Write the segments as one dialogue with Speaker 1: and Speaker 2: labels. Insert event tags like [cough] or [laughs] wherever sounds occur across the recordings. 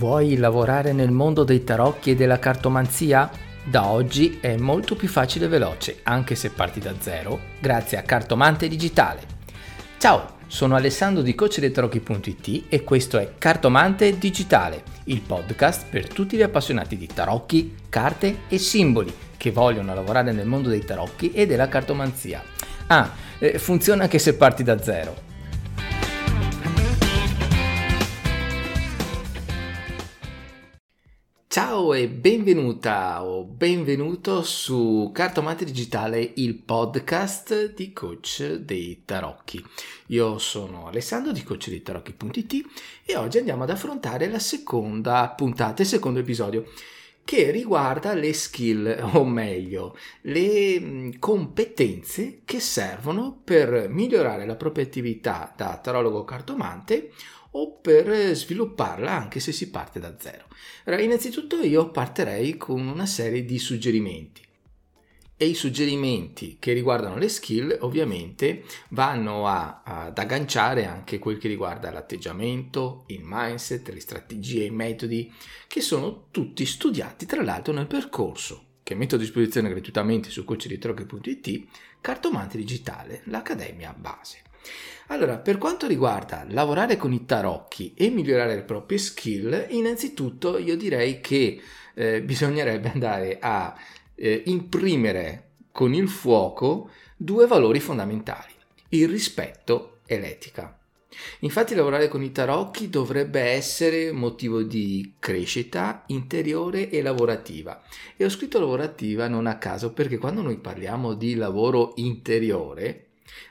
Speaker 1: Vuoi lavorare nel mondo dei tarocchi e della cartomanzia? Da oggi è molto più facile e veloce, anche se parti da zero, grazie a Cartomante Digitale. Ciao, sono Alessandro di CoachDeiTarocchi.it e questo è Cartomante Digitale, il podcast per tutti gli appassionati di tarocchi, carte e simboli che vogliono lavorare nel mondo dei tarocchi e della cartomanzia. Ah, eh, funziona anche se parti da zero. Ciao e benvenuta o benvenuto su Cartomante Digitale, il podcast di coach dei tarocchi. Io sono Alessandro di coach dei tarocchi.it e oggi andiamo ad affrontare la seconda puntata, il secondo episodio che riguarda le skill, [laughs] o meglio, le competenze che servono per migliorare la propria attività da tarologo cartomante o per svilupparla anche se si parte da zero. Allora, innanzitutto io partirei con una serie di suggerimenti e i suggerimenti che riguardano le skill ovviamente vanno a, ad agganciare anche quel che riguarda l'atteggiamento, il mindset, le strategie, i metodi che sono tutti studiati tra l'altro nel percorso che metto a disposizione gratuitamente su coachditrocche.it Cartomante Digitale, l'accademia base. Allora, per quanto riguarda lavorare con i tarocchi e migliorare le proprie skill, innanzitutto io direi che eh, bisognerebbe andare a eh, imprimere con il fuoco due valori fondamentali, il rispetto e l'etica. Infatti lavorare con i tarocchi dovrebbe essere motivo di crescita interiore e lavorativa. E ho scritto lavorativa non a caso perché quando noi parliamo di lavoro interiore,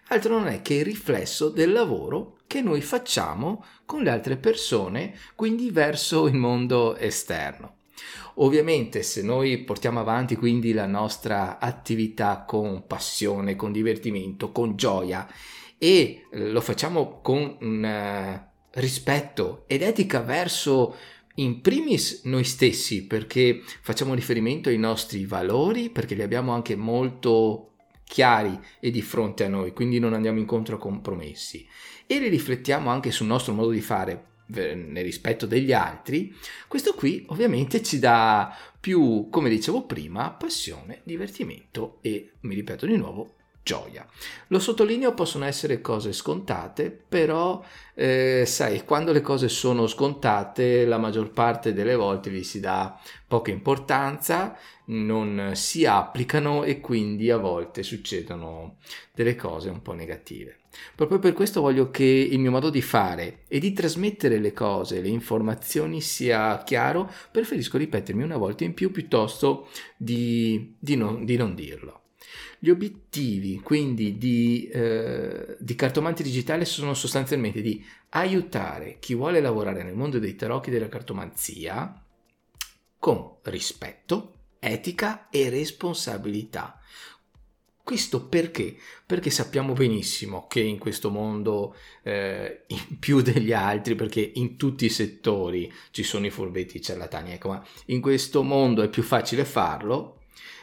Speaker 1: altro non è che il riflesso del lavoro che noi facciamo con le altre persone, quindi verso il mondo esterno. Ovviamente se noi portiamo avanti quindi la nostra attività con passione, con divertimento, con gioia e lo facciamo con un uh, rispetto ed etica verso in primis noi stessi perché facciamo riferimento ai nostri valori, perché li abbiamo anche molto chiari e di fronte a noi, quindi non andiamo incontro a compromessi. E li riflettiamo anche sul nostro modo di fare nel rispetto degli altri, questo qui ovviamente ci dà più, come dicevo prima, passione, divertimento e, mi ripeto di nuovo, gioia. Lo sottolineo, possono essere cose scontate, però eh, sai, quando le cose sono scontate, la maggior parte delle volte vi si dà poca importanza, non si applicano e quindi a volte succedono delle cose un po' negative. Proprio per questo voglio che il mio modo di fare e di trasmettere le cose, le informazioni sia chiaro, preferisco ripetermi una volta in più piuttosto di, di, non, di non dirlo. Gli obiettivi quindi di, eh, di Cartomanti Digitale sono sostanzialmente di aiutare chi vuole lavorare nel mondo dei tarocchi della cartomanzia con rispetto, etica e responsabilità. Questo perché? Perché sappiamo benissimo che in questo mondo, eh, in più degli altri, perché in tutti i settori ci sono i furbetti i ciarlatani, ecco, ma in questo mondo è più facile farlo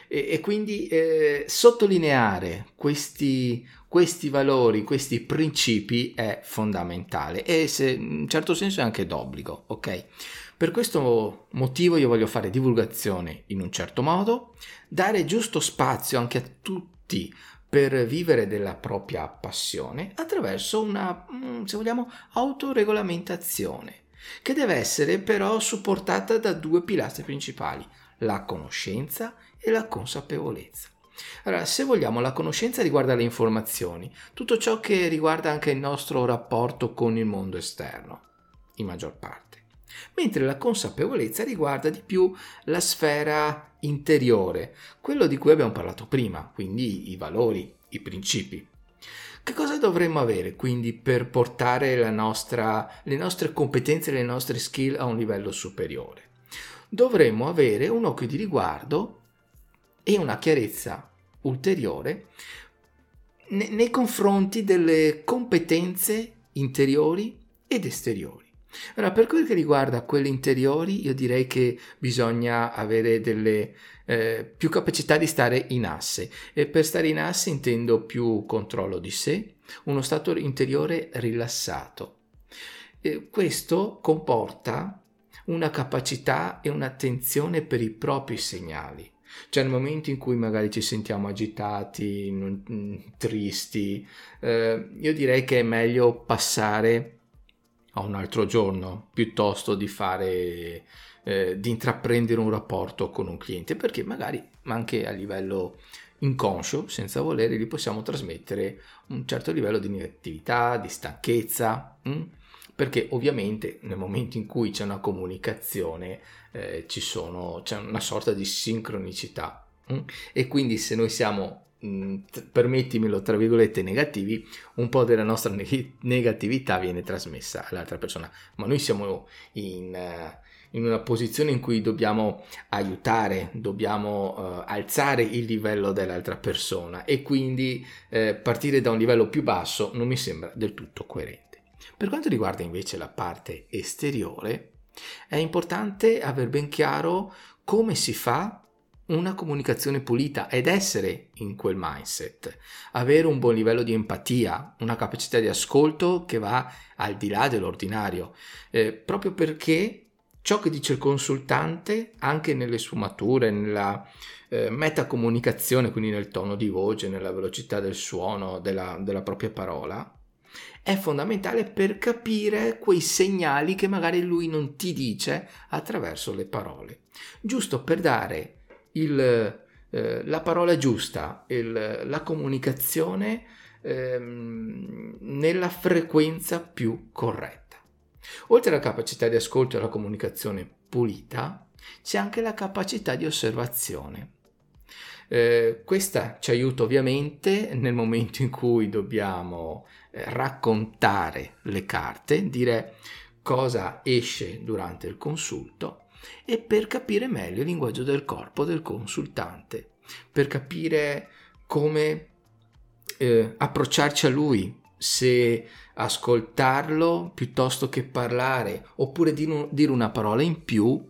Speaker 1: e, e quindi eh, sottolineare questi, questi valori, questi principi è fondamentale e se, in un certo senso è anche d'obbligo, ok? Per questo motivo io voglio fare divulgazione in un certo modo, dare giusto spazio anche a tutti per vivere della propria passione attraverso una, mm, se vogliamo, autoregolamentazione che deve essere però supportata da due pilastri principali, la conoscenza e la consapevolezza. Allora, se vogliamo, la conoscenza riguarda le informazioni, tutto ciò che riguarda anche il nostro rapporto con il mondo esterno, in maggior parte. Mentre la consapevolezza riguarda di più la sfera interiore, quello di cui abbiamo parlato prima, quindi i valori, i principi. Che cosa dovremmo avere quindi per portare nostra, le nostre competenze le nostre skill a un livello superiore? Dovremmo avere un occhio di riguardo e una chiarezza ulteriore nei, nei confronti delle competenze interiori ed esteriori. Allora, per quel che riguarda quelle interiori, io direi che bisogna avere delle eh, più capacità di stare in asse e per stare in asse intendo più controllo di sé, uno stato interiore rilassato. E questo comporta una capacità e un'attenzione per i propri segnali. Cioè nel momento in cui magari ci sentiamo agitati, non, mm, tristi, eh, io direi che è meglio passare a un altro giorno piuttosto di fare eh, di intraprendere un rapporto con un cliente perché magari anche a livello inconscio, senza volere, gli possiamo trasmettere un certo livello di negatività, di stanchezza, mh? Perché ovviamente nel momento in cui c'è una comunicazione eh, sono, c'è una sorta di sincronicità mh? Mm? e quindi se noi siamo Mm, permettimelo, tra virgolette, negativi, un po' della nostra negatività viene trasmessa all'altra persona. Ma noi siamo in, uh, in una posizione in cui dobbiamo aiutare, dobbiamo uh, alzare il livello dell'altra persona e quindi uh, partire da un livello più basso non mi sembra del tutto coerente. Per quanto riguarda invece la parte esteriore, è importante aver ben chiaro come si fa una comunicazione pulita ed essere in quel mindset, avere un buon livello di empatia, una capacità di ascolto che va al di là dell'ordinario, eh, proprio perché ciò che dice il consultante, anche nelle sfumature, nella eh, metacomunicazione, quindi nel tono di voce, nella velocità del suono, della, della propria parola, è fondamentale per capire quei segnali che magari lui non ti dice attraverso le parole, giusto per dare il, eh, la parola giusta, il, la comunicazione ehm, nella frequenza più corretta. Oltre alla capacità di ascolto e alla comunicazione pulita, c'è anche la capacità di osservazione. Eh, questa ci aiuta ovviamente nel momento in cui dobbiamo eh, raccontare le carte, dire cosa esce durante il consulto e per capire meglio il linguaggio del corpo del consultante, per capire come eh, approcciarci a lui, se ascoltarlo piuttosto che parlare, oppure dire una parola in più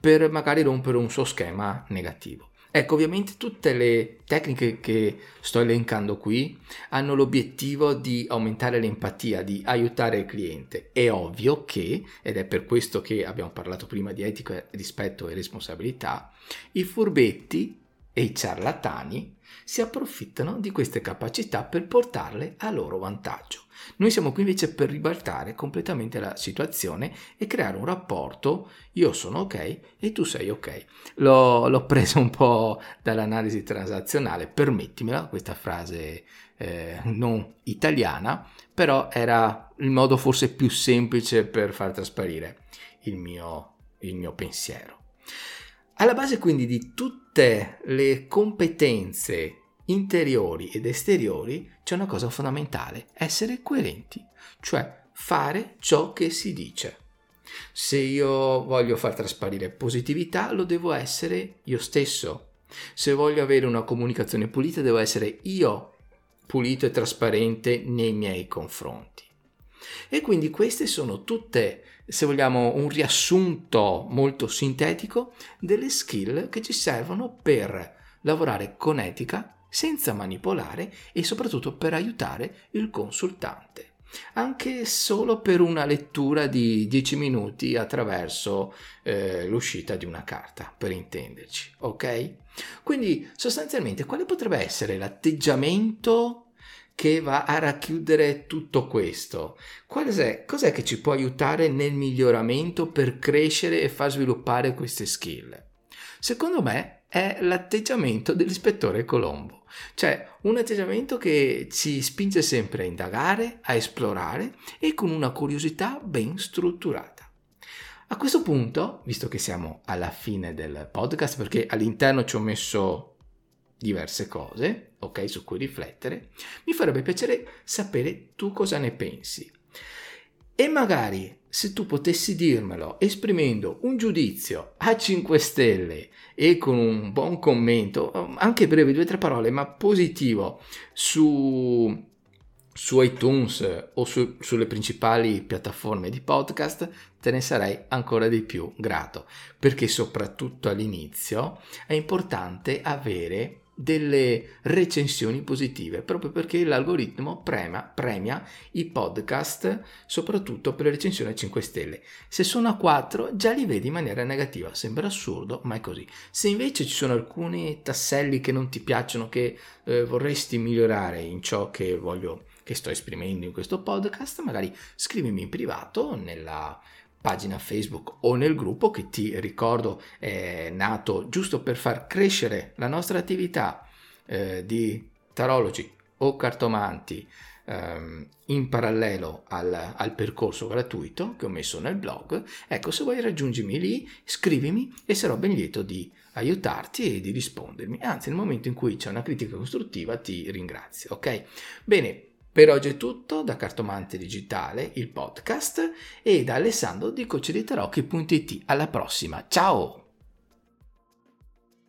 Speaker 1: per magari rompere un suo schema negativo. Ecco, ovviamente tutte le tecniche che sto elencando qui hanno l'obiettivo di aumentare l'empatia, di aiutare il cliente. È ovvio che, ed è per questo che abbiamo parlato prima di etica, rispetto e responsabilità, i furbetti e i ciarlatani si approfittano di queste capacità per portarle a loro vantaggio. Noi siamo qui invece per ribaltare completamente la situazione e creare un rapporto io sono ok e tu sei ok. L'ho, l'ho preso un po' dall'analisi transazionale, permettimela, questa frase eh, non italiana, però era il modo forse più semplice per far trasparire il mio, il mio pensiero. Alla base quindi di tutte le competenze interiori ed esteriori c'è una cosa fondamentale, essere coerenti, cioè fare ciò che si dice. Se io voglio far trasparire positività, lo devo essere io stesso. Se voglio avere una comunicazione pulita, devo essere io pulito e trasparente nei miei confronti. E quindi queste sono tutte, se vogliamo, un riassunto molto sintetico delle skill che ci servono per lavorare con etica senza manipolare e soprattutto per aiutare il consultante anche solo per una lettura di 10 minuti attraverso eh, l'uscita di una carta, per intenderci, ok? Quindi sostanzialmente quale potrebbe essere l'atteggiamento che va a racchiudere tutto questo? Cos'è, cos'è che ci può aiutare nel miglioramento per crescere e far sviluppare queste skill? Secondo me è l'atteggiamento dell'ispettore Colombo, cioè un atteggiamento che ci spinge sempre a indagare, a esplorare e con una curiosità ben strutturata. A questo punto, visto che siamo alla fine del podcast, perché all'interno ci ho messo diverse cose, ok, su cui riflettere, mi farebbe piacere sapere tu cosa ne pensi. E magari se tu potessi dirmelo esprimendo un giudizio a 5 stelle e con un buon commento, anche breve, due o tre parole, ma positivo su, su iTunes o su, sulle principali piattaforme di podcast, te ne sarei ancora di più grato, perché soprattutto all'inizio è importante avere delle recensioni positive, proprio perché l'algoritmo prema, premia i podcast soprattutto per le recensioni a 5 stelle. Se sono a 4 già li vedi in maniera negativa, sembra assurdo, ma è così. Se invece ci sono alcuni tasselli che non ti piacciono, che eh, vorresti migliorare in ciò che voglio che sto esprimendo in questo podcast, magari scrivimi in privato nella pagina Facebook o nel gruppo che ti ricordo è nato giusto per far crescere la nostra attività eh, di tarologi o cartomanti ehm, in parallelo al, al, percorso gratuito che ho messo nel blog. Ecco, se vuoi raggiungimi lì, scrivimi e sarò ben lieto di aiutarti e di rispondermi. Anzi, nel momento in cui c'è una critica costruttiva ti ringrazio, ok? Bene, per oggi è tutto da Cartomante Digitale, il podcast, e da Alessandro di coacheditarocchi.it. Alla prossima, ciao!